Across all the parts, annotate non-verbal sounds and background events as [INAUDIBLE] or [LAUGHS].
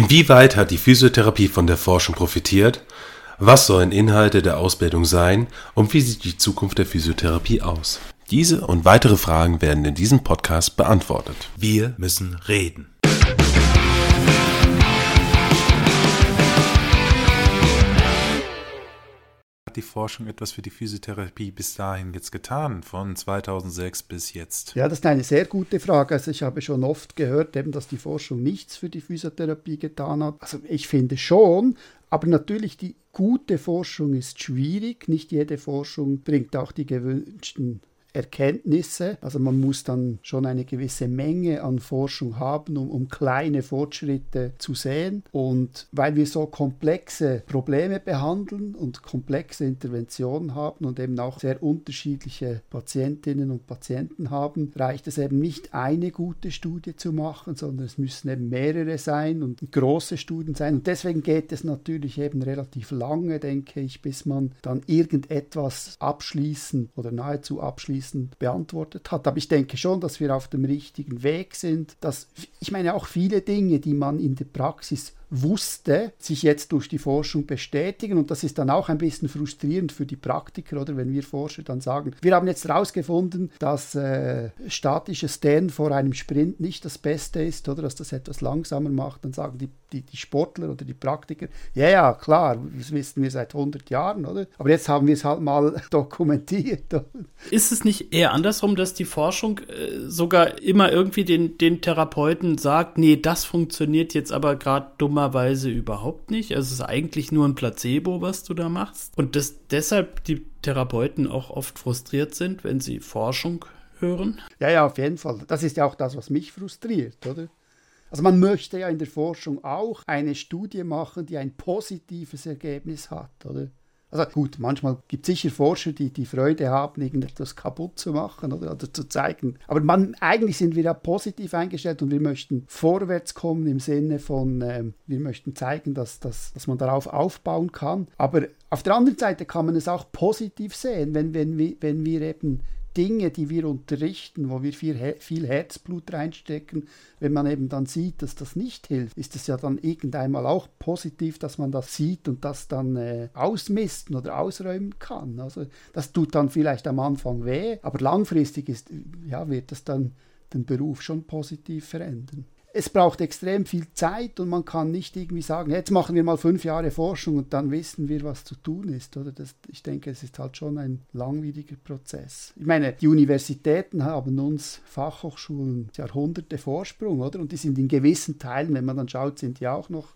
Inwieweit hat die Physiotherapie von der Forschung profitiert? Was sollen Inhalte der Ausbildung sein und wie sieht die Zukunft der Physiotherapie aus? Diese und weitere Fragen werden in diesem Podcast beantwortet. Wir müssen reden. Hat die Forschung etwas für die Physiotherapie bis dahin jetzt getan, von 2006 bis jetzt? Ja, das ist eine sehr gute Frage. Also ich habe schon oft gehört, eben, dass die Forschung nichts für die Physiotherapie getan hat. Also ich finde schon, aber natürlich die gute Forschung ist schwierig. Nicht jede Forschung bringt auch die gewünschten Erkenntnisse. Also man muss dann schon eine gewisse Menge an Forschung haben, um, um kleine Fortschritte zu sehen. Und weil wir so komplexe Probleme behandeln und komplexe Interventionen haben und eben auch sehr unterschiedliche Patientinnen und Patienten haben, reicht es eben nicht eine gute Studie zu machen, sondern es müssen eben mehrere sein und große Studien sein. Und deswegen geht es natürlich eben relativ lange, denke ich, bis man dann irgendetwas abschließend oder nahezu abschließend abschließend beantwortet hat. Aber ich denke schon, dass wir auf dem richtigen Weg sind. Dass, ich meine, auch viele Dinge, die man in der Praxis wusste, sich jetzt durch die Forschung bestätigen. Und das ist dann auch ein bisschen frustrierend für die Praktiker, oder wenn wir Forscher dann sagen, wir haben jetzt herausgefunden, dass äh, statisches Stand vor einem Sprint nicht das Beste ist, oder dass das etwas langsamer macht, dann sagen die, die, die Sportler oder die Praktiker, ja, ja, klar, das wissen wir seit 100 Jahren, oder? Aber jetzt haben wir es halt mal [LAUGHS] dokumentiert. Ist es nicht eher andersrum, dass die Forschung äh, sogar immer irgendwie den, den Therapeuten sagt, nee, das funktioniert jetzt aber gerade dummer dummerweise überhaupt nicht. Also es ist eigentlich nur ein Placebo, was du da machst. Und dass deshalb die Therapeuten auch oft frustriert sind, wenn sie Forschung hören. Ja, ja, auf jeden Fall. Das ist ja auch das, was mich frustriert, oder? Also man möchte ja in der Forschung auch eine Studie machen, die ein positives Ergebnis hat, oder? Also gut, manchmal gibt es sicher Forscher, die die Freude haben, irgendetwas kaputt zu machen oder, oder zu zeigen. Aber man, eigentlich sind wir ja positiv eingestellt und wir möchten vorwärts kommen im Sinne von, ähm, wir möchten zeigen, dass, dass, dass man darauf aufbauen kann. Aber auf der anderen Seite kann man es auch positiv sehen, wenn, wenn, wenn wir eben Dinge, die wir unterrichten, wo wir viel, viel Herzblut reinstecken, wenn man eben dann sieht, dass das nicht hilft, ist es ja dann irgendeinmal auch positiv, dass man das sieht und das dann äh, ausmisten oder ausräumen kann. Also das tut dann vielleicht am Anfang weh, aber langfristig ist, ja, wird das dann den Beruf schon positiv verändern es braucht extrem viel Zeit und man kann nicht irgendwie sagen, jetzt machen wir mal fünf Jahre Forschung und dann wissen wir, was zu tun ist. Oder das, ich denke, es ist halt schon ein langwieriger Prozess. Ich meine, die Universitäten haben uns Fachhochschulen Jahrhunderte Vorsprung, oder? Und die sind in gewissen Teilen, wenn man dann schaut, sind die auch noch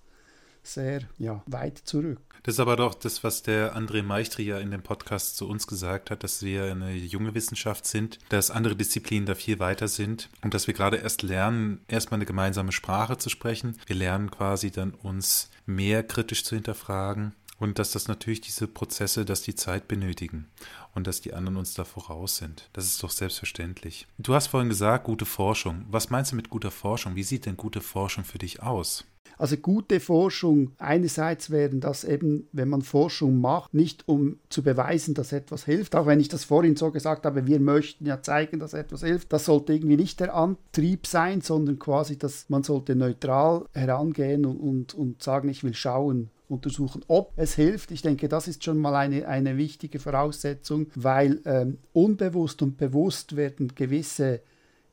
sehr ja, weit zurück. Das ist aber doch das, was der André Meichtri ja in dem Podcast zu uns gesagt hat, dass wir eine junge Wissenschaft sind, dass andere Disziplinen da viel weiter sind und dass wir gerade erst lernen, erstmal eine gemeinsame Sprache zu sprechen. Wir lernen quasi dann uns mehr kritisch zu hinterfragen und dass das natürlich diese Prozesse, dass die Zeit benötigen und dass die anderen uns da voraus sind. Das ist doch selbstverständlich. Du hast vorhin gesagt, gute Forschung. Was meinst du mit guter Forschung? Wie sieht denn gute Forschung für dich aus? Also gute Forschung, einerseits wären das eben, wenn man Forschung macht, nicht um zu beweisen, dass etwas hilft, auch wenn ich das vorhin so gesagt habe, wir möchten ja zeigen, dass etwas hilft, das sollte irgendwie nicht der Antrieb sein, sondern quasi, dass man sollte neutral herangehen und, und, und sagen, ich will schauen, untersuchen, ob es hilft. Ich denke, das ist schon mal eine, eine wichtige Voraussetzung, weil ähm, unbewusst und bewusst werden gewisse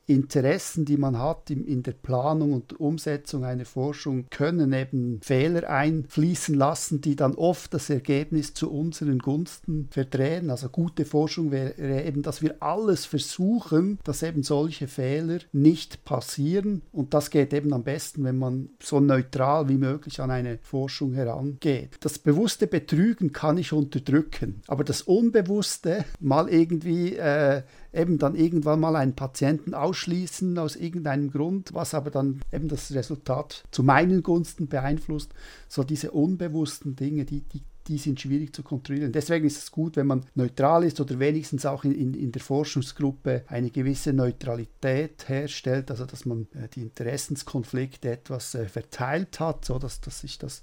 Interessen, die man hat in der Planung und Umsetzung einer Forschung, können eben Fehler einfließen lassen, die dann oft das Ergebnis zu unseren Gunsten verdrehen. Also gute Forschung wäre eben, dass wir alles versuchen, dass eben solche Fehler nicht passieren. Und das geht eben am besten, wenn man so neutral wie möglich an eine Forschung herangeht. Das bewusste Betrügen kann ich unterdrücken, aber das Unbewusste mal irgendwie äh, eben dann irgendwann mal einen Patienten ausschließen aus irgendeinem Grund, was aber dann eben das Resultat zu meinen Gunsten beeinflusst. So diese unbewussten Dinge, die, die, die sind schwierig zu kontrollieren. Deswegen ist es gut, wenn man neutral ist oder wenigstens auch in, in, in der Forschungsgruppe eine gewisse Neutralität herstellt, also dass man äh, die Interessenskonflikte etwas äh, verteilt hat, so dass, dass sich das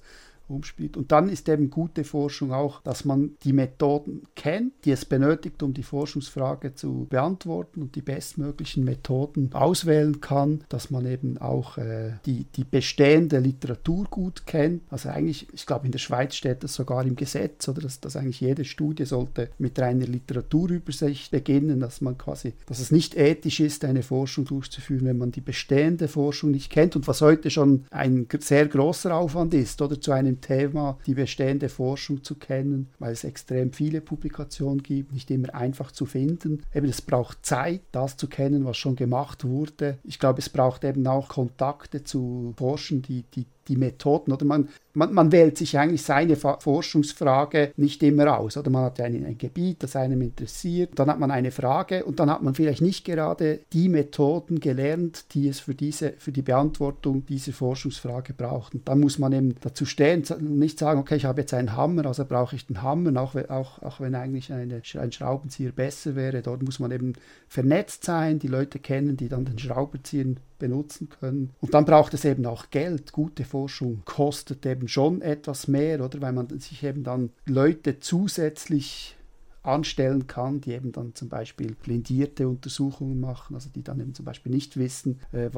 umspielt. Und dann ist eben gute Forschung auch, dass man die Methoden kennt, die es benötigt, um die Forschungsfrage zu beantworten und die bestmöglichen Methoden auswählen kann, dass man eben auch äh, die, die bestehende Literatur gut kennt. Also eigentlich, ich glaube, in der Schweiz steht das sogar im Gesetz, oder dass, dass eigentlich jede Studie sollte mit einer Literaturübersicht beginnen, dass man quasi, dass es nicht ethisch ist, eine Forschung durchzuführen, wenn man die bestehende Forschung nicht kennt und was heute schon ein sehr großer Aufwand ist, oder zu einem Thema die bestehende Forschung zu kennen, weil es extrem viele Publikationen gibt, nicht immer einfach zu finden. Eben, es braucht Zeit, das zu kennen, was schon gemacht wurde. Ich glaube, es braucht eben auch Kontakte zu Forschern, die, die die Methoden oder man, man, man, wählt sich eigentlich seine Forschungsfrage nicht immer aus. Oder man hat ein, ein Gebiet, das einem interessiert, dann hat man eine Frage und dann hat man vielleicht nicht gerade die Methoden gelernt, die es für, diese, für die Beantwortung dieser Forschungsfrage braucht. Und dann muss man eben dazu stehen, nicht sagen, okay, ich habe jetzt einen Hammer, also brauche ich den Hammer, auch, auch, auch wenn eigentlich eine, ein Schraubenzieher besser wäre. Dort muss man eben vernetzt sein, die Leute kennen, die dann den Schraubenzieher benutzen können. Und dann braucht es eben auch Geld. Gute Forschung kostet eben schon etwas mehr, oder? Weil man sich eben dann Leute zusätzlich anstellen kann, die eben dann zum Beispiel blindierte Untersuchungen machen, also die dann eben zum Beispiel nicht wissen, äh,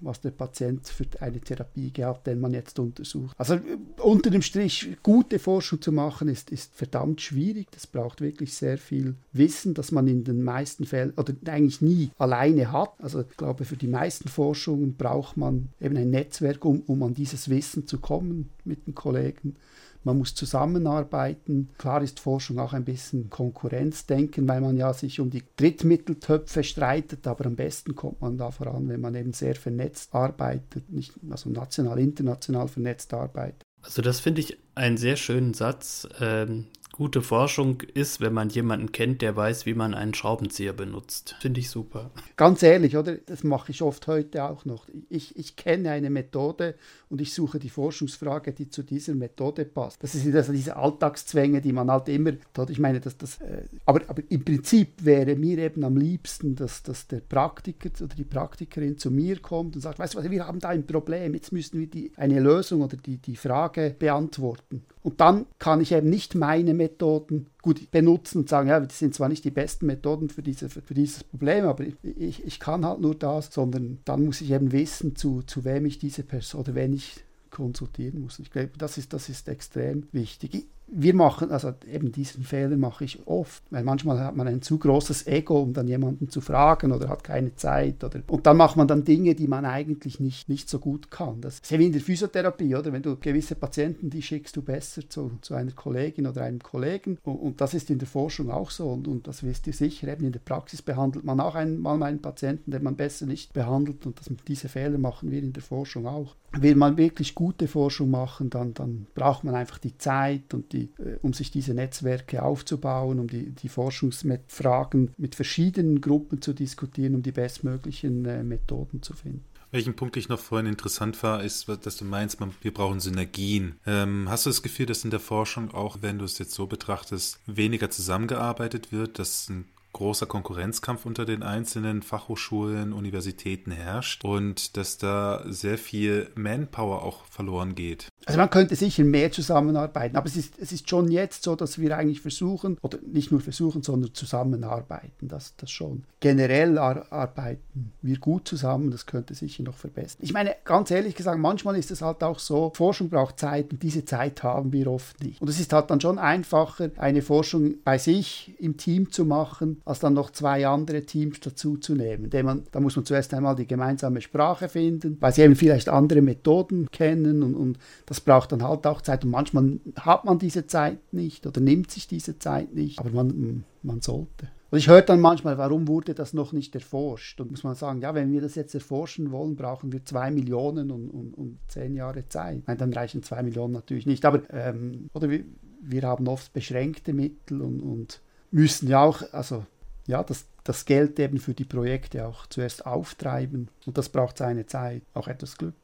was der Patient für eine Therapie gehabt, den man jetzt untersucht. Also äh, unter dem Strich, gute Forschung zu machen, ist, ist verdammt schwierig. Das braucht wirklich sehr viel Wissen, das man in den meisten Fällen oder eigentlich nie alleine hat. Also ich glaube, für die meisten Forschungen braucht man eben ein Netzwerk, um, um an dieses Wissen zu kommen mit den Kollegen man muss zusammenarbeiten. Klar ist Forschung auch ein bisschen Konkurrenzdenken, weil man ja sich um die Drittmitteltöpfe streitet, aber am besten kommt man da voran, wenn man eben sehr vernetzt arbeitet, nicht, also national, international vernetzt arbeitet. Also das finde ich einen sehr schönen Satz. Ähm, Gute Forschung ist, wenn man jemanden kennt, der weiß, wie man einen Schraubenzieher benutzt. Finde ich super. Ganz ehrlich, oder? Das mache ich oft heute auch noch. Ich, ich kenne eine Methode und ich suche die Forschungsfrage, die zu dieser Methode passt. Das sind also diese Alltagszwänge, die man halt immer, ich meine, dass das, äh, aber, aber im Prinzip wäre mir eben am liebsten, dass, dass der Praktiker oder die Praktikerin zu mir kommt und sagt, weißt du was, wir haben da ein Problem, jetzt müssen wir die, eine Lösung oder die, die Frage beantworten. Und dann kann ich eben nicht meine Methoden gut benutzen und sagen, ja, das sind zwar nicht die besten Methoden für, diese, für dieses Problem, aber ich, ich kann halt nur das, sondern dann muss ich eben wissen, zu, zu wem ich diese Person oder wenn ich konsultieren muss. Ich glaube, das ist, das ist extrem wichtig wir machen, also eben diesen Fehler mache ich oft, weil manchmal hat man ein zu großes Ego, um dann jemanden zu fragen oder hat keine Zeit oder und dann macht man dann Dinge, die man eigentlich nicht, nicht so gut kann. Das ist wie in der Physiotherapie, oder? Wenn du gewisse Patienten, die schickst du besser zu, zu einer Kollegin oder einem Kollegen und, und das ist in der Forschung auch so und, und das wisst ihr sicher, eben in der Praxis behandelt man auch einmal einen Patienten, den man besser nicht behandelt und das, diese Fehler machen wir in der Forschung auch. Will man wirklich gute Forschung machen, dann, dann braucht man einfach die Zeit und die die, äh, um sich diese Netzwerke aufzubauen, um die, die Forschungsfragen mit verschiedenen Gruppen zu diskutieren, um die bestmöglichen äh, Methoden zu finden. Welchen Punkt ich noch vorhin interessant war, ist, dass du meinst, man, wir brauchen Synergien. Ähm, hast du das Gefühl, dass in der Forschung, auch wenn du es jetzt so betrachtest, weniger zusammengearbeitet wird, dass ein großer Konkurrenzkampf unter den einzelnen Fachhochschulen, Universitäten herrscht und dass da sehr viel Manpower auch verloren geht. Also man könnte sicher mehr zusammenarbeiten, aber es ist, es ist schon jetzt so, dass wir eigentlich versuchen, oder nicht nur versuchen, sondern zusammenarbeiten, das, das schon. Generell ar arbeiten wir gut zusammen, das könnte sicher noch verbessern. Ich meine, ganz ehrlich gesagt, manchmal ist es halt auch so, Forschung braucht Zeit und diese Zeit haben wir oft nicht. Und es ist halt dann schon einfacher, eine Forschung bei sich im Team zu machen, als dann noch zwei andere Teams dazu zu nehmen. Man, da muss man zuerst einmal die gemeinsame Sprache finden, weil sie eben vielleicht andere Methoden kennen und, und das braucht dann halt auch Zeit. Und manchmal hat man diese Zeit nicht oder nimmt sich diese Zeit nicht, aber man, man sollte. Und ich höre dann manchmal, warum wurde das noch nicht erforscht? Und muss man sagen, ja, wenn wir das jetzt erforschen wollen, brauchen wir zwei Millionen und, und, und zehn Jahre Zeit. Nein, dann reichen zwei Millionen natürlich nicht. Aber ähm, oder wir, wir haben oft beschränkte Mittel und, und müssen ja auch, also ja, das, das Geld eben für die Projekte auch zuerst auftreiben. Und das braucht seine Zeit, auch etwas Glück.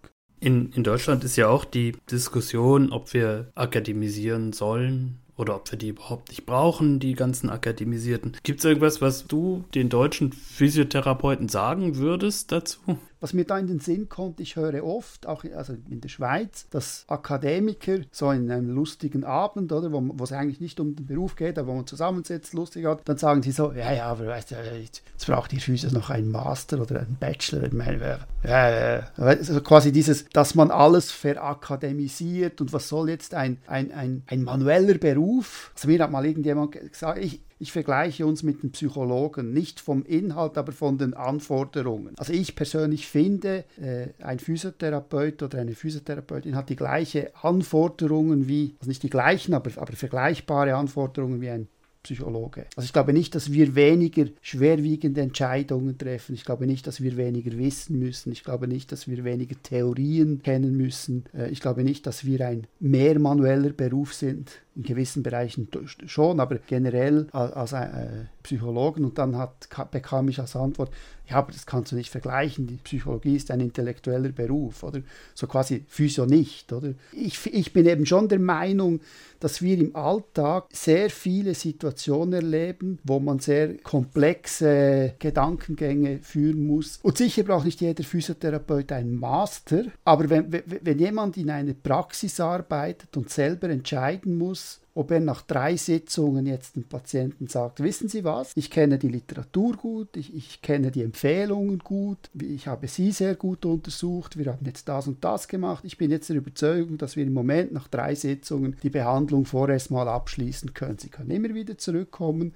In, in Deutschland ist ja auch die Diskussion, ob wir akademisieren sollen oder ob wir die überhaupt nicht brauchen, die ganzen Akademisierten. Gibt es irgendwas, was du den deutschen Physiotherapeuten sagen würdest dazu? Was mir da in den Sinn kommt, ich höre oft, auch also in der Schweiz, dass Akademiker so in einem lustigen Abend, oder, wo, wo es eigentlich nicht um den Beruf geht, aber wo man zusammensetzt, lustig hat, dann sagen sie so, ja, ja, aber weißt du, jetzt, braucht ihr Physios noch einen Master oder einen Bachelor. Ich meine, ja, ja, also quasi dieses, dass man alles verakademisiert und was soll jetzt ein, ein, ein, ein manueller Beruf? Also mir hat mal irgendjemand gesagt, ich, ich vergleiche uns mit den Psychologen, nicht vom Inhalt, aber von den Anforderungen. Also ich persönlich finde, äh, ein Physiotherapeut oder eine Physiotherapeutin hat die gleichen Anforderungen wie, also nicht die gleichen, aber, aber vergleichbare Anforderungen wie ein Psychologe. Also ich glaube nicht, dass wir weniger schwerwiegende Entscheidungen treffen. Ich glaube nicht, dass wir weniger wissen müssen. Ich glaube nicht, dass wir weniger Theorien kennen müssen. Äh, ich glaube nicht, dass wir ein mehr manueller Beruf sind in gewissen Bereichen schon, aber generell als äh, Psychologen. Und dann hat, bekam ich als Antwort, ja, aber das kannst du nicht vergleichen. Die Psychologie ist ein intellektueller Beruf, oder? So quasi Physio nicht, oder? Ich, ich bin eben schon der Meinung, dass wir im Alltag sehr viele Situationen erleben, wo man sehr komplexe Gedankengänge führen muss. Und sicher braucht nicht jeder Physiotherapeut einen Master, aber wenn, wenn jemand in einer Praxis arbeitet und selber entscheiden muss, ob er nach drei Sitzungen jetzt dem Patienten sagt, wissen Sie was, ich kenne die Literatur gut, ich, ich kenne die Empfehlungen gut, ich habe Sie sehr gut untersucht, wir haben jetzt das und das gemacht, ich bin jetzt der Überzeugung, dass wir im Moment nach drei Sitzungen die Behandlung vorerst mal abschließen können. Sie können immer wieder zurückkommen,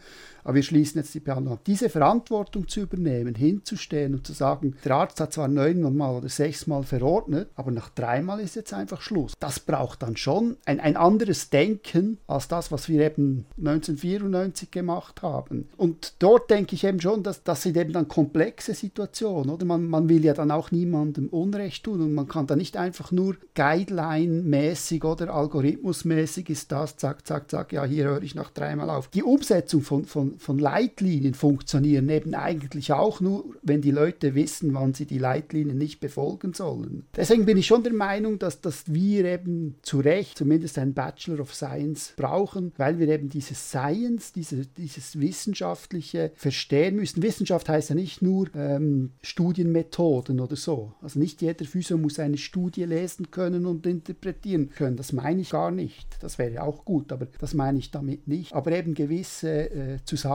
aber wir schließen jetzt die Behandlung ab. Diese Verantwortung zu übernehmen, hinzustehen und zu sagen, der Arzt hat zwar neunmal oder sechsmal verordnet, aber nach dreimal ist jetzt einfach Schluss. Das braucht dann schon ein, ein anderes Denken als das, was wir eben 1994 gemacht haben. Und dort denke ich eben schon, dass das sind eben dann komplexe Situationen, oder? Man, man will ja dann auch niemandem Unrecht tun und man kann da nicht einfach nur Guideline-mäßig oder Algorithmusmäßig ist das, zack, zack, zack, ja, hier höre ich nach dreimal auf. Die Umsetzung von, von, von Leitlinien funktionieren eben eigentlich auch nur, wenn die Leute wissen, wann sie die Leitlinien nicht befolgen sollen. Deswegen bin ich schon der Meinung, dass, dass wir eben zu Recht zumindest einen Bachelor of Science brauchen, weil wir eben dieses Science, diese, dieses Wissenschaftliche verstehen müssen. Wissenschaft heißt ja nicht nur ähm, Studienmethoden oder so. Also nicht jeder Physio muss eine Studie lesen können und interpretieren können. Das meine ich gar nicht. Das wäre auch gut, aber das meine ich damit nicht. Aber eben gewisse äh, Zusammenhänge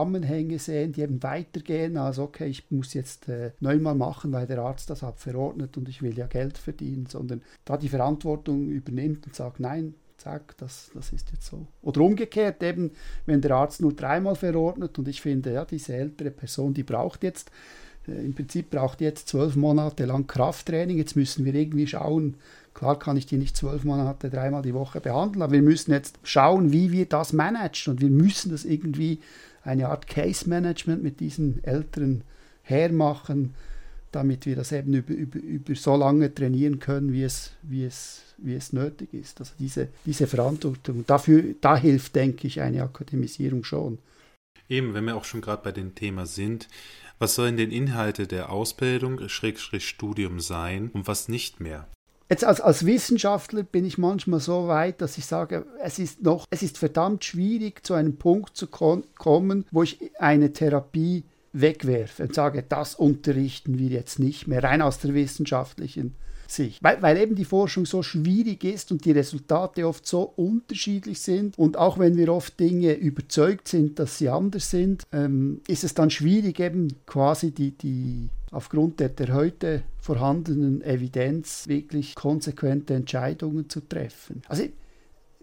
sehen, die eben weitergehen als, okay, ich muss jetzt äh, neunmal machen, weil der Arzt das hat verordnet und ich will ja Geld verdienen, sondern da die Verantwortung übernimmt und sagt, nein, zack, das, das ist jetzt so. Oder umgekehrt eben, wenn der Arzt nur dreimal verordnet und ich finde, ja, diese ältere Person, die braucht jetzt, äh, im Prinzip braucht jetzt zwölf Monate lang Krafttraining, jetzt müssen wir irgendwie schauen, Klar kann ich die nicht zwölf Monate, dreimal die Woche behandeln, aber wir müssen jetzt schauen, wie wir das managen und wir müssen das irgendwie eine Art Case Management mit diesen Älteren hermachen, damit wir das eben über, über, über so lange trainieren können, wie es, wie es, wie es nötig ist. Also diese, diese Verantwortung, dafür, da hilft, denke ich, eine Akademisierung schon. Eben, wenn wir auch schon gerade bei dem Thema sind, was sollen denn Inhalte der Ausbildung, Schrägstrich Studium sein und was nicht mehr? Jetzt als, als Wissenschaftler bin ich manchmal so weit, dass ich sage, es ist noch, es ist verdammt schwierig, zu einem Punkt zu kommen, wo ich eine Therapie wegwerfe und sage, das unterrichten wir jetzt nicht mehr, rein aus der wissenschaftlichen Sicht. Weil, weil eben die Forschung so schwierig ist und die Resultate oft so unterschiedlich sind und auch wenn wir oft Dinge überzeugt sind, dass sie anders sind, ähm, ist es dann schwierig, eben quasi die, die aufgrund der, der heute vorhandenen Evidenz wirklich konsequente Entscheidungen zu treffen. Also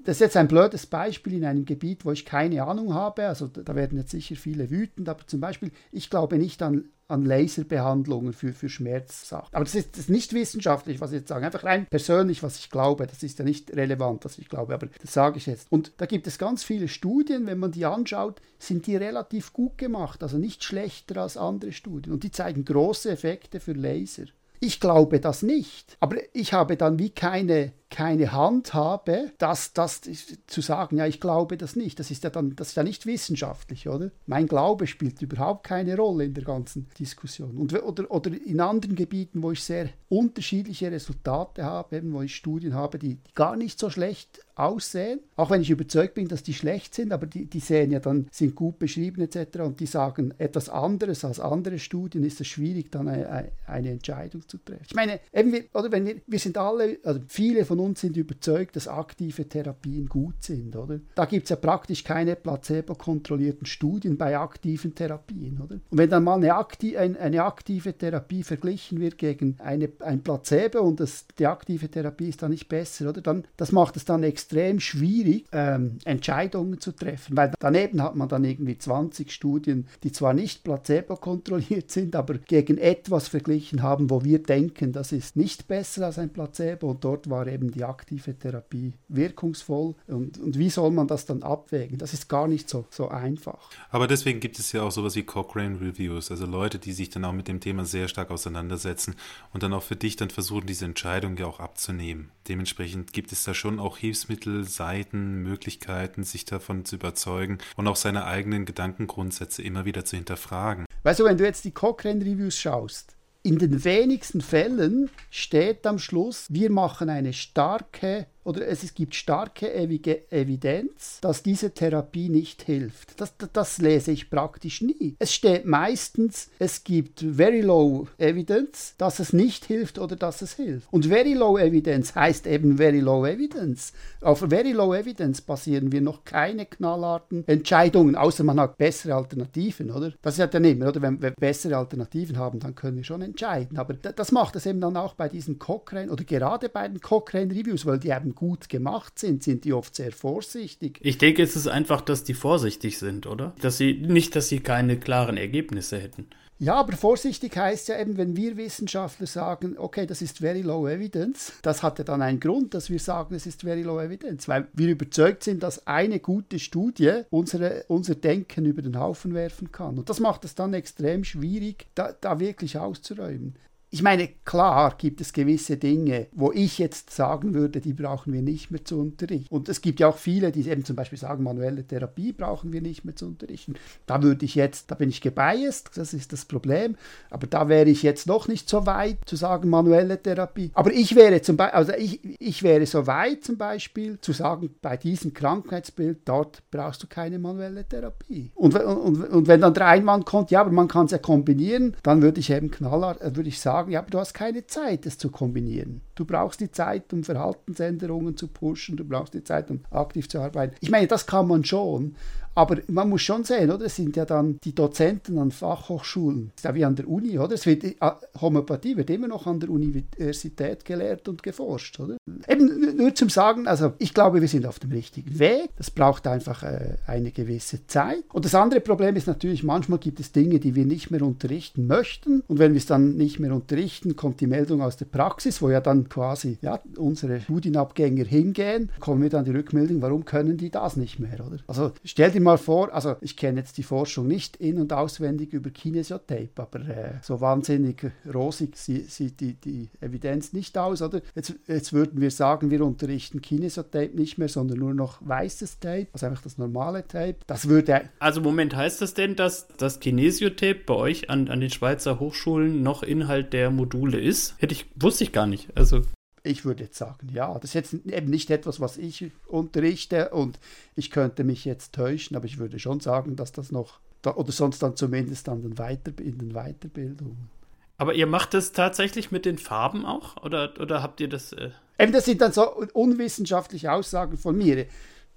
das ist jetzt ein blödes Beispiel in einem Gebiet, wo ich keine Ahnung habe. Also da werden jetzt sicher viele wütend, aber zum Beispiel, ich glaube nicht an, an Laserbehandlungen für, für Schmerzsachen. Aber das ist, das ist nicht wissenschaftlich, was ich jetzt sage. Einfach rein persönlich, was ich glaube. Das ist ja nicht relevant, was ich glaube, aber das sage ich jetzt. Und da gibt es ganz viele Studien, wenn man die anschaut, sind die relativ gut gemacht. Also nicht schlechter als andere Studien. Und die zeigen große Effekte für Laser. Ich glaube das nicht. Aber ich habe dann wie keine keine Handhabe, das, das zu sagen, ja, ich glaube das nicht. Das ist ja dann, das ist ja nicht wissenschaftlich, oder? Mein Glaube spielt überhaupt keine Rolle in der ganzen Diskussion. Und, oder, oder in anderen Gebieten, wo ich sehr unterschiedliche Resultate habe, eben, wo ich Studien habe, die, die gar nicht so schlecht aussehen, auch wenn ich überzeugt bin, dass die schlecht sind, aber die, die sehen ja dann, sind gut beschrieben etc. und die sagen etwas anderes als andere Studien, ist es schwierig, dann eine, eine Entscheidung zu treffen. Ich meine, eben wir, oder wenn wir, wir sind alle, also viele von uns sind überzeugt, dass aktive Therapien gut sind, oder? Da gibt es ja praktisch keine placebo-kontrollierten Studien bei aktiven Therapien, oder? Und wenn dann mal eine, akti ein, eine aktive Therapie verglichen wird gegen eine, ein Placebo und das, die aktive Therapie ist dann nicht besser, oder? Dann, das macht es dann extrem schwierig, ähm, Entscheidungen zu treffen, weil daneben hat man dann irgendwie 20 Studien, die zwar nicht placebo-kontrolliert sind, aber gegen etwas verglichen haben, wo wir denken, das ist nicht besser als ein Placebo und dort war eben die aktive Therapie wirkungsvoll. Und, und wie soll man das dann abwägen? Das ist gar nicht so, so einfach. Aber deswegen gibt es ja auch sowas wie Cochrane Reviews, also Leute, die sich dann auch mit dem Thema sehr stark auseinandersetzen und dann auch für dich dann versuchen, diese Entscheidung ja auch abzunehmen. Dementsprechend gibt es da schon auch Hilfsmittel, Seiten, Möglichkeiten, sich davon zu überzeugen und auch seine eigenen Gedankengrundsätze immer wieder zu hinterfragen. Weißt du, wenn du jetzt die Cochrane Reviews schaust, in den wenigsten Fällen steht am Schluss, wir machen eine starke oder es gibt starke Evidenz, dass diese Therapie nicht hilft. Das, das, das, lese ich praktisch nie. Es steht meistens, es gibt very low evidence, dass es nicht hilft oder dass es hilft. Und very low evidence heißt eben very low evidence. Auf very low evidence basieren wir noch keine knallharten Entscheidungen, außer man hat bessere Alternativen, oder? Das ist ja dann immer, oder? Wenn wir bessere Alternativen haben, dann können wir schon entscheiden. Aber das macht es eben dann auch bei diesen Cochrane oder gerade bei den Cochrane Reviews, weil die eben gut gemacht sind, sind die oft sehr vorsichtig. Ich denke, es ist einfach, dass die vorsichtig sind, oder? Dass sie nicht, dass sie keine klaren Ergebnisse hätten. Ja, aber vorsichtig heißt ja eben, wenn wir Wissenschaftler sagen, okay, das ist very low evidence, das hat ja dann einen Grund, dass wir sagen, es ist very low evidence, weil wir überzeugt sind, dass eine gute Studie unsere, unser Denken über den Haufen werfen kann. Und das macht es dann extrem schwierig, da, da wirklich auszuräumen ich meine, klar gibt es gewisse Dinge, wo ich jetzt sagen würde, die brauchen wir nicht mehr zu unterrichten. Und es gibt ja auch viele, die eben zum Beispiel sagen, manuelle Therapie brauchen wir nicht mehr zu unterrichten. Da würde ich jetzt, da bin ich gebiased, das ist das Problem. Aber da wäre ich jetzt noch nicht so weit zu sagen, manuelle Therapie. Aber ich wäre zum Beispiel, also ich, ich wäre so weit zum Beispiel zu sagen, bei diesem Krankheitsbild, dort brauchst du keine manuelle Therapie. Und, und, und wenn dann der Einwand kommt, ja, aber man kann es ja kombinieren, dann würde ich eben knallhart, äh, würde ich sagen, sagen, ja, aber du hast keine Zeit, es zu kombinieren. Du brauchst die Zeit, um Verhaltensänderungen zu pushen, du brauchst die Zeit, um aktiv zu arbeiten. Ich meine, das kann man schon, aber man muss schon sehen, oder? Es sind ja dann die Dozenten an Fachhochschulen. Das ist ja wie an der Uni, oder? Es wird, äh, Homöopathie wird immer noch an der Universität gelehrt und geforscht, oder? Eben nur zum Sagen, also ich glaube, wir sind auf dem richtigen Weg. Das braucht einfach äh, eine gewisse Zeit. Und das andere Problem ist natürlich, manchmal gibt es Dinge, die wir nicht mehr unterrichten möchten. Und wenn wir es dann nicht mehr unterrichten, kommt die Meldung aus der Praxis, wo ja dann quasi ja, unsere Studienabgänger hingehen, kommen wir dann die Rückmeldung, warum können die das nicht mehr, oder? Also stell dir dir mal vor, also ich kenne jetzt die Forschung nicht in- und auswendig über Kinesiotape, aber äh, so wahnsinnig rosig sieht, die, die Evidenz nicht aus, oder? Jetzt, jetzt würden wir sagen, wir unterrichten Kinesiotape nicht mehr, sondern nur noch weißes Tape, also einfach das normale Tape. Das würde... Also Moment, heißt das denn, dass das Kinesiotape bei euch an, an den Schweizer Hochschulen noch Inhalt der Module ist? Hätte ich, wusste ich gar nicht. Also ich würde jetzt sagen, ja, das ist jetzt eben nicht etwas, was ich unterrichte und ich könnte mich jetzt täuschen, aber ich würde schon sagen, dass das noch, oder sonst dann zumindest dann in, Weiter, in den Weiterbildungen. Aber ihr macht das tatsächlich mit den Farben auch? Oder, oder habt ihr das. Äh Eben, das sind dann so unwissenschaftliche Aussagen von mir,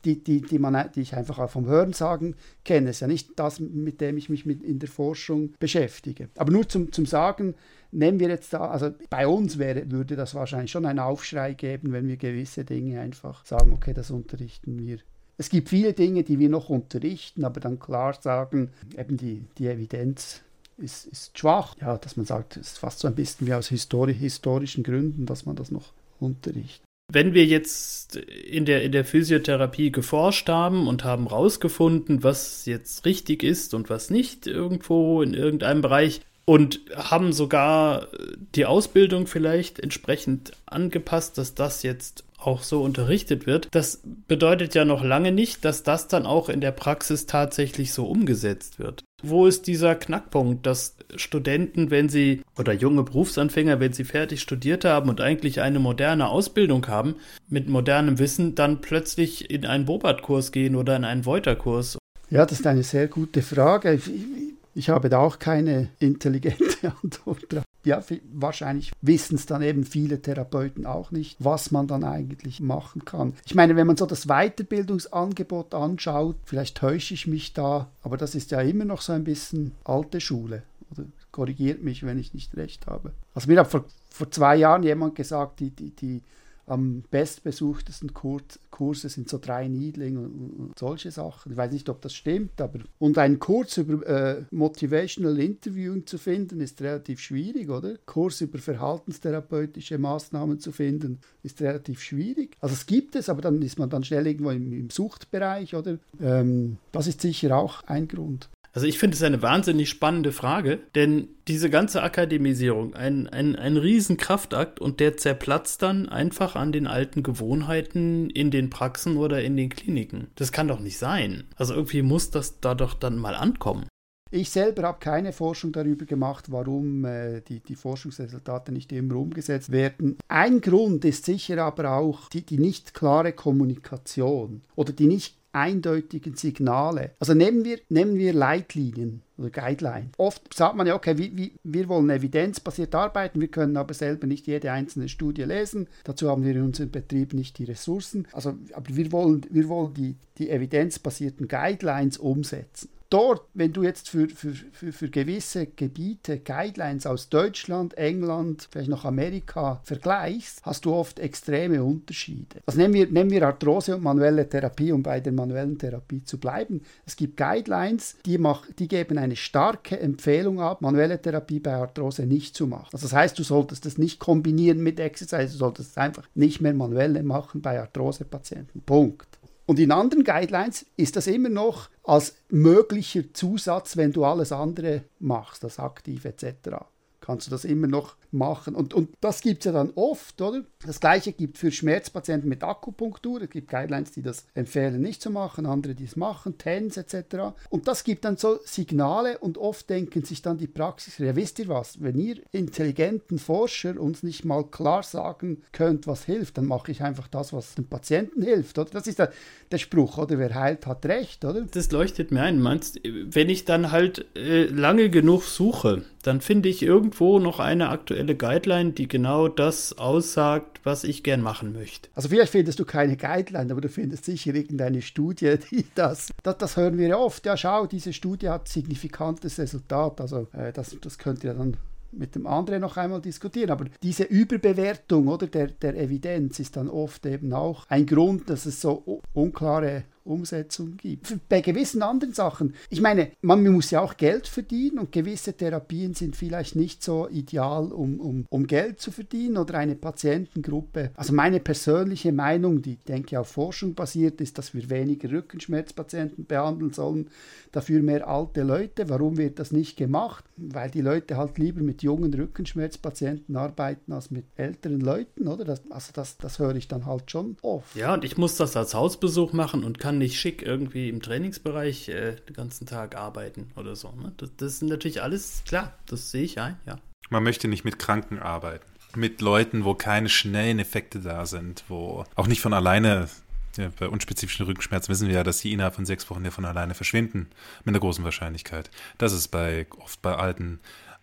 die, die, die, man, die ich einfach auch vom Hörensagen kenne. Es ist ja nicht das, mit dem ich mich mit in der Forschung beschäftige. Aber nur zum, zum Sagen, nehmen wir jetzt da, also bei uns wäre, würde das wahrscheinlich schon einen Aufschrei geben, wenn wir gewisse Dinge einfach sagen, okay, das unterrichten wir. Es gibt viele Dinge, die wir noch unterrichten, aber dann klar sagen, eben die, die Evidenz ist, ist schwach. Ja, dass man sagt, es ist fast so ein bisschen wie aus histori historischen Gründen, dass man das noch unterrichtet. Wenn wir jetzt in der, in der Physiotherapie geforscht haben und haben herausgefunden, was jetzt richtig ist und was nicht irgendwo in irgendeinem Bereich, und haben sogar die Ausbildung vielleicht entsprechend angepasst, dass das jetzt auch so unterrichtet wird. Das bedeutet ja noch lange nicht, dass das dann auch in der Praxis tatsächlich so umgesetzt wird. Wo ist dieser Knackpunkt, dass Studenten, wenn sie oder junge Berufsanfänger, wenn sie fertig studiert haben und eigentlich eine moderne Ausbildung haben, mit modernem Wissen dann plötzlich in einen Bobart-Kurs gehen oder in einen Voiter-Kurs? Ja, das ist eine sehr gute Frage. Ich habe da auch keine intelligente [LAUGHS] Antwort drauf. Ja, wahrscheinlich wissen es dann eben viele Therapeuten auch nicht, was man dann eigentlich machen kann. Ich meine, wenn man so das Weiterbildungsangebot anschaut, vielleicht täusche ich mich da, aber das ist ja immer noch so ein bisschen alte Schule. Oder korrigiert mich, wenn ich nicht recht habe. Also mir hat vor, vor zwei Jahren jemand gesagt, die, die, die am bestbesuchtesten Kur Kurse sind so drei Niedling und, und, solche Sachen. Ich weiß nicht, ob das stimmt, aber und einen Kurs über äh, Motivational Interviewing zu finden, ist relativ schwierig, oder? Kurs über verhaltenstherapeutische Maßnahmen zu finden, ist relativ schwierig. Also es gibt es, aber dann ist man dann schnell irgendwo im, im Suchtbereich, oder? Ähm, das ist sicher auch ein Grund. Also ich finde es eine wahnsinnig spannende Frage, denn diese ganze Akademisierung, ein, ein, ein Riesenkraftakt und der zerplatzt dann einfach an den alten Gewohnheiten in den Praxen oder in den Kliniken. Das kann doch nicht sein. Also irgendwie muss das da doch dann mal ankommen. Ich selber habe keine Forschung darüber gemacht, warum äh, die, die Forschungsresultate nicht immer umgesetzt werden. Ein Grund ist sicher aber auch die, die nicht klare Kommunikation oder die nicht eindeutigen Signale. Also nehmen wir, nehmen wir Leitlinien oder Guidelines. Oft sagt man ja, okay, wir, wir, wir wollen evidenzbasiert arbeiten, wir können aber selber nicht jede einzelne Studie lesen. Dazu haben wir in unserem Betrieb nicht die Ressourcen. Also, aber wir wollen, wir wollen die, die evidenzbasierten Guidelines umsetzen dort, wenn du jetzt für, für, für, für gewisse Gebiete Guidelines aus Deutschland, England, vielleicht noch Amerika vergleichst, hast du oft extreme Unterschiede. Also nehmen wir, nehmen wir Arthrose und manuelle Therapie, um bei der manuellen Therapie zu bleiben. Es gibt Guidelines, die, mach, die geben eine starke Empfehlung ab, manuelle Therapie bei Arthrose nicht zu machen. Also das heißt, du solltest das nicht kombinieren mit Exercise, du solltest es einfach nicht mehr manuell machen bei Arthrose-Patienten. Punkt. Und in anderen Guidelines ist das immer noch als möglicher Zusatz, wenn du alles andere machst, das aktiv etc. Kannst du das immer noch machen. Und, und das gibt es ja dann oft, oder? Das gleiche gibt für Schmerzpatienten mit Akupunktur. Es gibt Guidelines, die das empfehlen, nicht zu machen, andere, die es machen, TENS etc. Und das gibt dann so Signale und oft denken sich dann die Praxis, ja wisst ihr was, wenn ihr intelligenten Forscher uns nicht mal klar sagen könnt, was hilft, dann mache ich einfach das, was dem Patienten hilft, oder? Das ist der, der Spruch, oder? Wer heilt, hat recht, oder? Das leuchtet mir ein. Meinst, wenn ich dann halt äh, lange genug suche, dann finde ich irgendwo noch eine aktuelle Guideline, die genau das aussagt, was ich gern machen möchte. Also vielleicht findest du keine Guideline, aber du findest sicher irgendeine Studie, [LAUGHS] die das, das, das hören wir ja oft. Ja, schau, diese Studie hat signifikantes Resultat. Also äh, das, das könnte ja dann mit dem anderen noch einmal diskutieren. Aber diese Überbewertung oder der, der Evidenz ist dann oft eben auch ein Grund, dass es so unklare Umsetzung gibt. Bei gewissen anderen Sachen, ich meine, man muss ja auch Geld verdienen und gewisse Therapien sind vielleicht nicht so ideal, um, um, um Geld zu verdienen oder eine Patientengruppe. Also meine persönliche Meinung, die denke auf Forschung basiert, ist, dass wir weniger Rückenschmerzpatienten behandeln sollen, dafür mehr alte Leute. Warum wird das nicht gemacht? Weil die Leute halt lieber mit jungen Rückenschmerzpatienten arbeiten als mit älteren Leuten, oder? Das, also das, das höre ich dann halt schon oft. Ja, und ich muss das als Hausbesuch machen und kann kann nicht schick irgendwie im Trainingsbereich äh, den ganzen Tag arbeiten oder so. Ne? Das, das ist natürlich alles klar, das sehe ich ein, ja. Man möchte nicht mit Kranken arbeiten. Mit Leuten, wo keine schnellen Effekte da sind, wo auch nicht von alleine ja, bei unspezifischen Rückenschmerzen wissen wir ja, dass die innerhalb von sechs Wochen ja von alleine verschwinden, mit einer großen Wahrscheinlichkeit. Das ist bei oft bei alten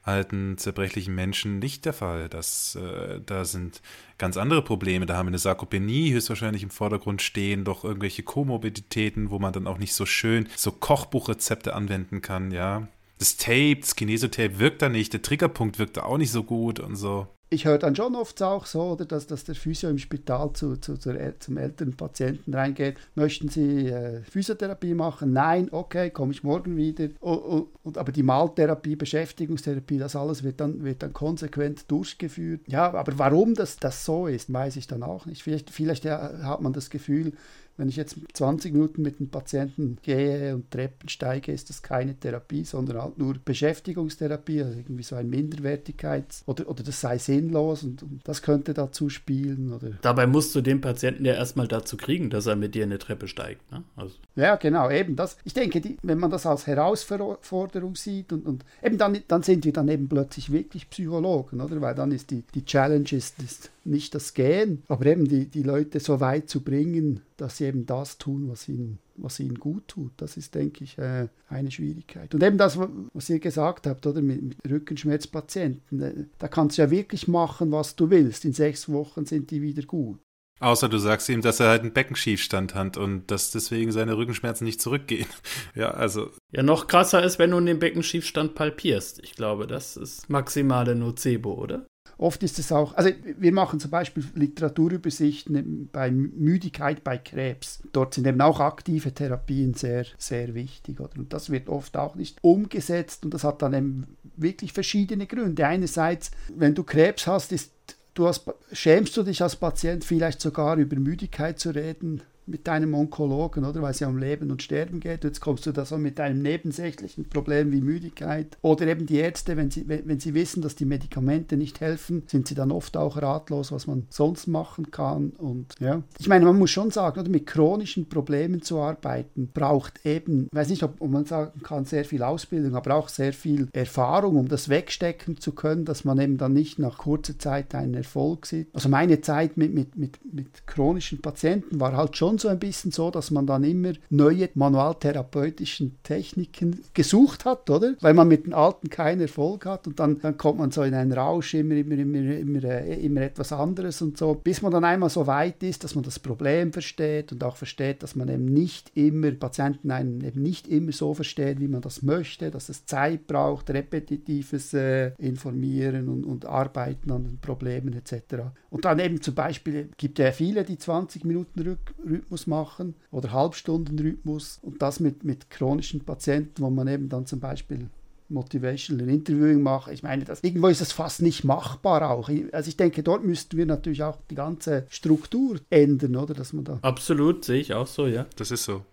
alten, zerbrechlichen Menschen nicht der Fall. Das, äh, da sind ganz andere Probleme. Da haben wir eine Sarkopenie höchstwahrscheinlich im Vordergrund stehen, doch irgendwelche Komorbiditäten, wo man dann auch nicht so schön so Kochbuchrezepte anwenden kann, ja. Das Tape, das Kinesotape wirkt da nicht, der Triggerpunkt wirkt da auch nicht so gut und so. Ich höre dann schon oft auch so, oder, dass, dass der Physio im Spital zu, zu, zu, zum älteren Patienten reingeht. Möchten Sie äh, Physiotherapie machen? Nein, okay, komme ich morgen wieder. Und, und, aber die Maltherapie, Beschäftigungstherapie, das alles wird dann, wird dann konsequent durchgeführt. Ja, aber warum das, das so ist, weiß ich dann auch nicht. Vielleicht, vielleicht ja, hat man das Gefühl, wenn ich jetzt 20 Minuten mit dem Patienten gehe und Treppen steige, ist das keine Therapie, sondern halt nur Beschäftigungstherapie, also irgendwie so ein Minderwertigkeits- oder, oder das sei sinnlos und, und, das könnte dazu spielen. Oder Dabei musst du den Patienten ja erstmal dazu kriegen, dass er mit dir eine Treppe steigt. Ne? Also. Ja, genau, eben das. Ich denke, die, wenn man das als Herausforderung sieht und, und eben dann, dann sind wir dann eben plötzlich wirklich Psychologen, oder? Weil dann ist die, die Challenge ist, ist nicht das Gehen, aber eben die, die Leute so weit zu bringen, dass sie eben das tun, was ihnen, was ihnen gut tut. Das ist, denke ich, äh, eine Schwierigkeit. Und eben das, was ihr gesagt habt, oder mit, mit Rückenschmerzpatienten, äh, da kannst du ja wirklich machen, was du willst. In sechs Wochen sind die wieder gut. Außer du sagst ihm, dass er halt einen Beckenschiefstand hat und dass deswegen seine Rückenschmerzen nicht zurückgehen. [LAUGHS] ja, also. Ja, noch krasser ist, wenn du den Beckenschiefstand palpierst. Ich glaube, das ist maximale Nocebo, oder? Oft ist es auch, also wir machen zum Beispiel Literaturübersichten bei Müdigkeit bei Krebs. Dort sind eben auch aktive Therapien sehr, sehr wichtig. Oder? Und das wird oft auch nicht umgesetzt und das hat dann eben wirklich verschiedene Gründe. Einerseits, wenn du Krebs hast, ist du hast, schämst du dich als Patient vielleicht sogar über Müdigkeit zu reden, mit deinem Onkologen, oder? Weil es ja um Leben und Sterben geht. Jetzt kommst du da so mit einem nebensächlichen Problem wie Müdigkeit. Oder eben die Ärzte, wenn sie, wenn, sie wissen, dass die Medikamente nicht helfen, sind sie dann oft auch ratlos, was man sonst machen kann. Und ja, ich meine, man muss schon sagen, oder mit chronischen Problemen zu arbeiten, braucht eben, ich weiß nicht, ob man sagen kann, sehr viel Ausbildung, aber auch sehr viel Erfahrung, um das wegstecken zu können, dass man eben dann nicht nach kurzer Zeit einen Erfolg sieht. Also meine Zeit mit, mit, mit, mit chronischen Patienten war halt schon so ein bisschen so, dass man dann immer neue manualtherapeutischen Techniken gesucht hat, oder? Weil man mit den alten keinen Erfolg hat und dann, dann kommt man so in einen Rausch, immer, immer, immer, immer, äh, immer etwas anderes und so, bis man dann einmal so weit ist, dass man das Problem versteht und auch versteht, dass man eben nicht immer, Patienten einen eben nicht immer so verstehen, wie man das möchte, dass es Zeit braucht, repetitives äh, Informieren und, und Arbeiten an den Problemen etc. Und dann eben zum Beispiel gibt ja viele, die 20 Minuten Rhythmus Rhythmus machen oder Halbstundenrhythmus und das mit, mit chronischen Patienten, wo man eben dann zum Beispiel Motivational Interviewing macht. Ich meine, das, irgendwo ist das fast nicht machbar auch. Also ich denke, dort müssten wir natürlich auch die ganze Struktur ändern, oder? Dass man da Absolut, sehe ich auch so, ja. Das ist so.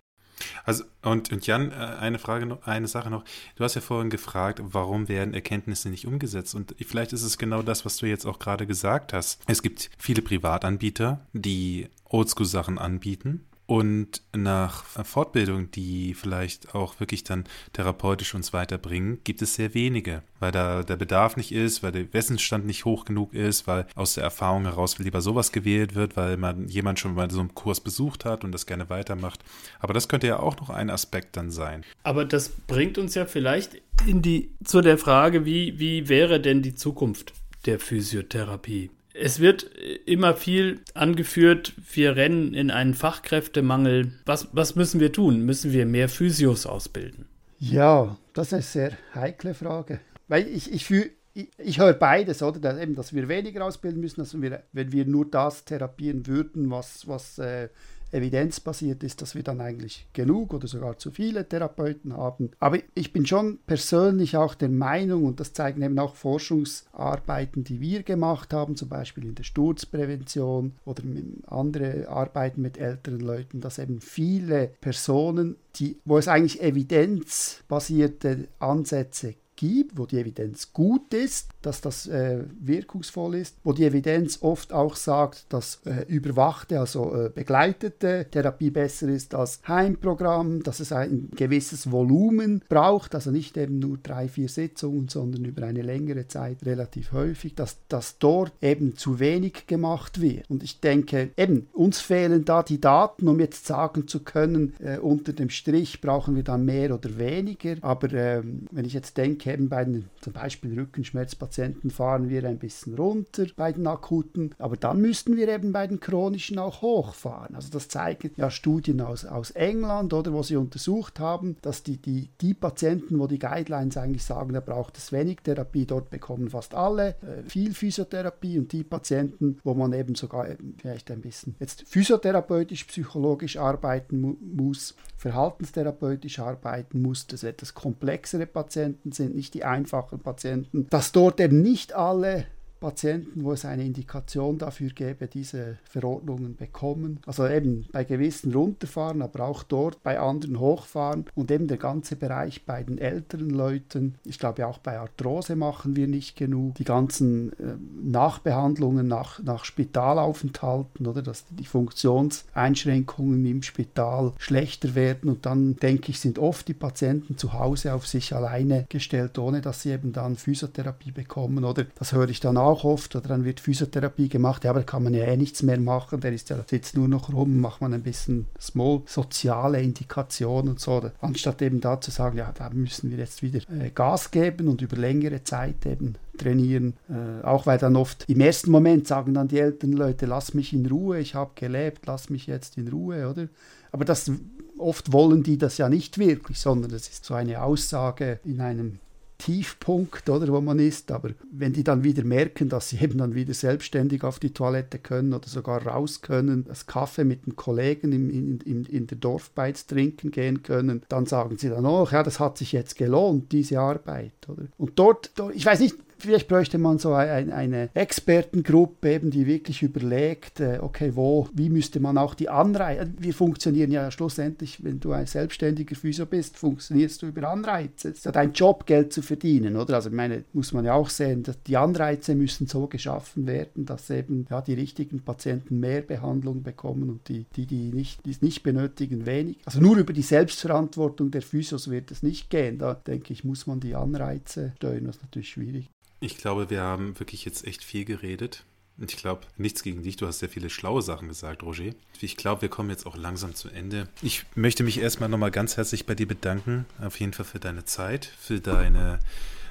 Also, und, und Jan, äh, eine Frage noch, eine Sache noch. Du hast ja vorhin gefragt, warum werden Erkenntnisse nicht umgesetzt? Und vielleicht ist es genau das, was du jetzt auch gerade gesagt hast. Es gibt viele Privatanbieter, die Oldschool-Sachen anbieten und nach Fortbildung, die vielleicht auch wirklich dann therapeutisch uns weiterbringen, gibt es sehr wenige, weil da der Bedarf nicht ist, weil der Wissensstand nicht hoch genug ist, weil aus der Erfahrung heraus lieber sowas gewählt wird, weil man jemand schon mal so einen Kurs besucht hat und das gerne weitermacht. Aber das könnte ja auch noch ein Aspekt dann sein. Aber das bringt uns ja vielleicht in die zu der Frage, wie wie wäre denn die Zukunft der Physiotherapie? Es wird immer viel angeführt, wir rennen in einen Fachkräftemangel. Was, was müssen wir tun? Müssen wir mehr Physios ausbilden? Ja, das ist eine sehr heikle Frage. Weil ich, ich ich, ich höre beides, oder? Dass, eben, dass wir weniger ausbilden müssen, dass wir, wenn wir nur das therapieren würden, was, was äh, evidenzbasiert ist, dass wir dann eigentlich genug oder sogar zu viele Therapeuten haben. Aber ich bin schon persönlich auch der Meinung, und das zeigen eben auch Forschungsarbeiten, die wir gemacht haben, zum Beispiel in der Sturzprävention oder andere Arbeiten mit älteren Leuten, dass eben viele Personen, die, wo es eigentlich evidenzbasierte Ansätze gibt, wo die Evidenz gut ist, dass das äh, wirkungsvoll ist, wo die Evidenz oft auch sagt, dass äh, überwachte, also äh, begleitete Therapie besser ist als Heimprogramm, dass es ein gewisses Volumen braucht, also nicht eben nur drei, vier Sitzungen, sondern über eine längere Zeit relativ häufig, dass, dass dort eben zu wenig gemacht wird. Und ich denke, eben, uns fehlen da die Daten, um jetzt sagen zu können, äh, unter dem Strich brauchen wir dann mehr oder weniger, aber ähm, wenn ich jetzt denke, denke eben bei den zum Beispiel Rückenschmerzpatienten fahren wir ein bisschen runter bei den akuten, aber dann müssten wir eben bei den chronischen auch hochfahren. Also das zeigen ja Studien aus, aus England oder wo sie untersucht haben, dass die, die, die Patienten, wo die Guidelines eigentlich sagen, da braucht es wenig Therapie, dort bekommen fast alle äh, viel Physiotherapie und die Patienten, wo man eben sogar eben vielleicht ein bisschen jetzt physiotherapeutisch, psychologisch arbeiten mu muss, verhaltenstherapeutisch arbeiten muss, das etwas komplexere Patienten sind, nicht die einfachen Patienten, dass dort eben nicht alle Patienten, wo es eine Indikation dafür gäbe, diese Verordnungen bekommen. Also eben bei gewissen runterfahren, aber auch dort bei anderen hochfahren und eben der ganze Bereich bei den älteren Leuten. Ich glaube auch bei Arthrose machen wir nicht genug. Die ganzen äh, Nachbehandlungen nach, nach Spitalaufenthalten oder dass die Funktionseinschränkungen im Spital schlechter werden und dann denke ich, sind oft die Patienten zu Hause auf sich alleine gestellt, ohne dass sie eben dann Physiotherapie bekommen oder das höre ich dann auch auch oft, oder dann wird Physiotherapie gemacht, ja, aber da kann man ja eh nichts mehr machen, der ist ja, sitzt nur noch rum, macht man ein bisschen small, soziale Indikationen und so, anstatt eben da zu sagen, ja, da müssen wir jetzt wieder äh, Gas geben und über längere Zeit eben trainieren, äh, auch weil dann oft im ersten Moment sagen dann die älteren Leute, lass mich in Ruhe, ich habe gelebt, lass mich jetzt in Ruhe, oder? Aber das oft wollen die das ja nicht wirklich, sondern das ist so eine Aussage in einem Tiefpunkt, oder, wo man ist. Aber wenn die dann wieder merken, dass sie eben dann wieder selbstständig auf die Toilette können oder sogar raus können, das Kaffee mit den Kollegen in, in, in, in der Dorfbeiz trinken gehen können, dann sagen sie dann, oh ja, das hat sich jetzt gelohnt, diese Arbeit, oder? Und dort ich weiß nicht, Vielleicht bräuchte man so ein, eine Expertengruppe, eben, die wirklich überlegt, äh, okay, wo, wie müsste man auch die Anreize, wir funktionieren ja schlussendlich, wenn du ein selbstständiger Physio bist, funktionierst du über Anreize. Es ist ja dein Job, Geld zu verdienen, oder? Also, ich meine, muss man ja auch sehen, dass die Anreize müssen so geschaffen werden, dass eben ja, die richtigen Patienten mehr Behandlung bekommen und die, die, die nicht, die es nicht benötigen, wenig. Also nur über die Selbstverantwortung der Physios wird es nicht gehen. Da denke ich, muss man die Anreize steuern, ist natürlich schwierig. Ich glaube, wir haben wirklich jetzt echt viel geredet. Und ich glaube, nichts gegen dich. Du hast sehr viele schlaue Sachen gesagt, Roger. Ich glaube, wir kommen jetzt auch langsam zu Ende. Ich möchte mich erstmal nochmal ganz herzlich bei dir bedanken. Auf jeden Fall für deine Zeit, für deine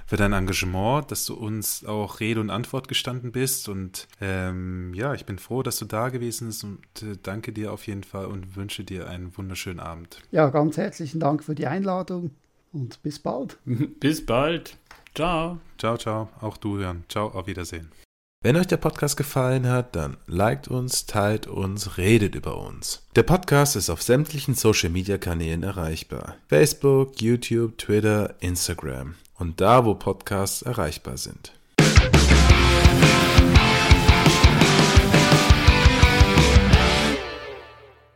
für dein Engagement, dass du uns auch Rede und Antwort gestanden bist. Und ähm, ja, ich bin froh, dass du da gewesen bist und äh, danke dir auf jeden Fall und wünsche dir einen wunderschönen Abend. Ja, ganz herzlichen Dank für die Einladung und bis bald. [LAUGHS] bis bald. Ciao. Ciao, ciao. Auch du, Jan. Ciao, auf Wiedersehen. Wenn euch der Podcast gefallen hat, dann liked uns, teilt uns, redet über uns. Der Podcast ist auf sämtlichen Social Media Kanälen erreichbar. Facebook, YouTube, Twitter, Instagram und da, wo Podcasts erreichbar sind.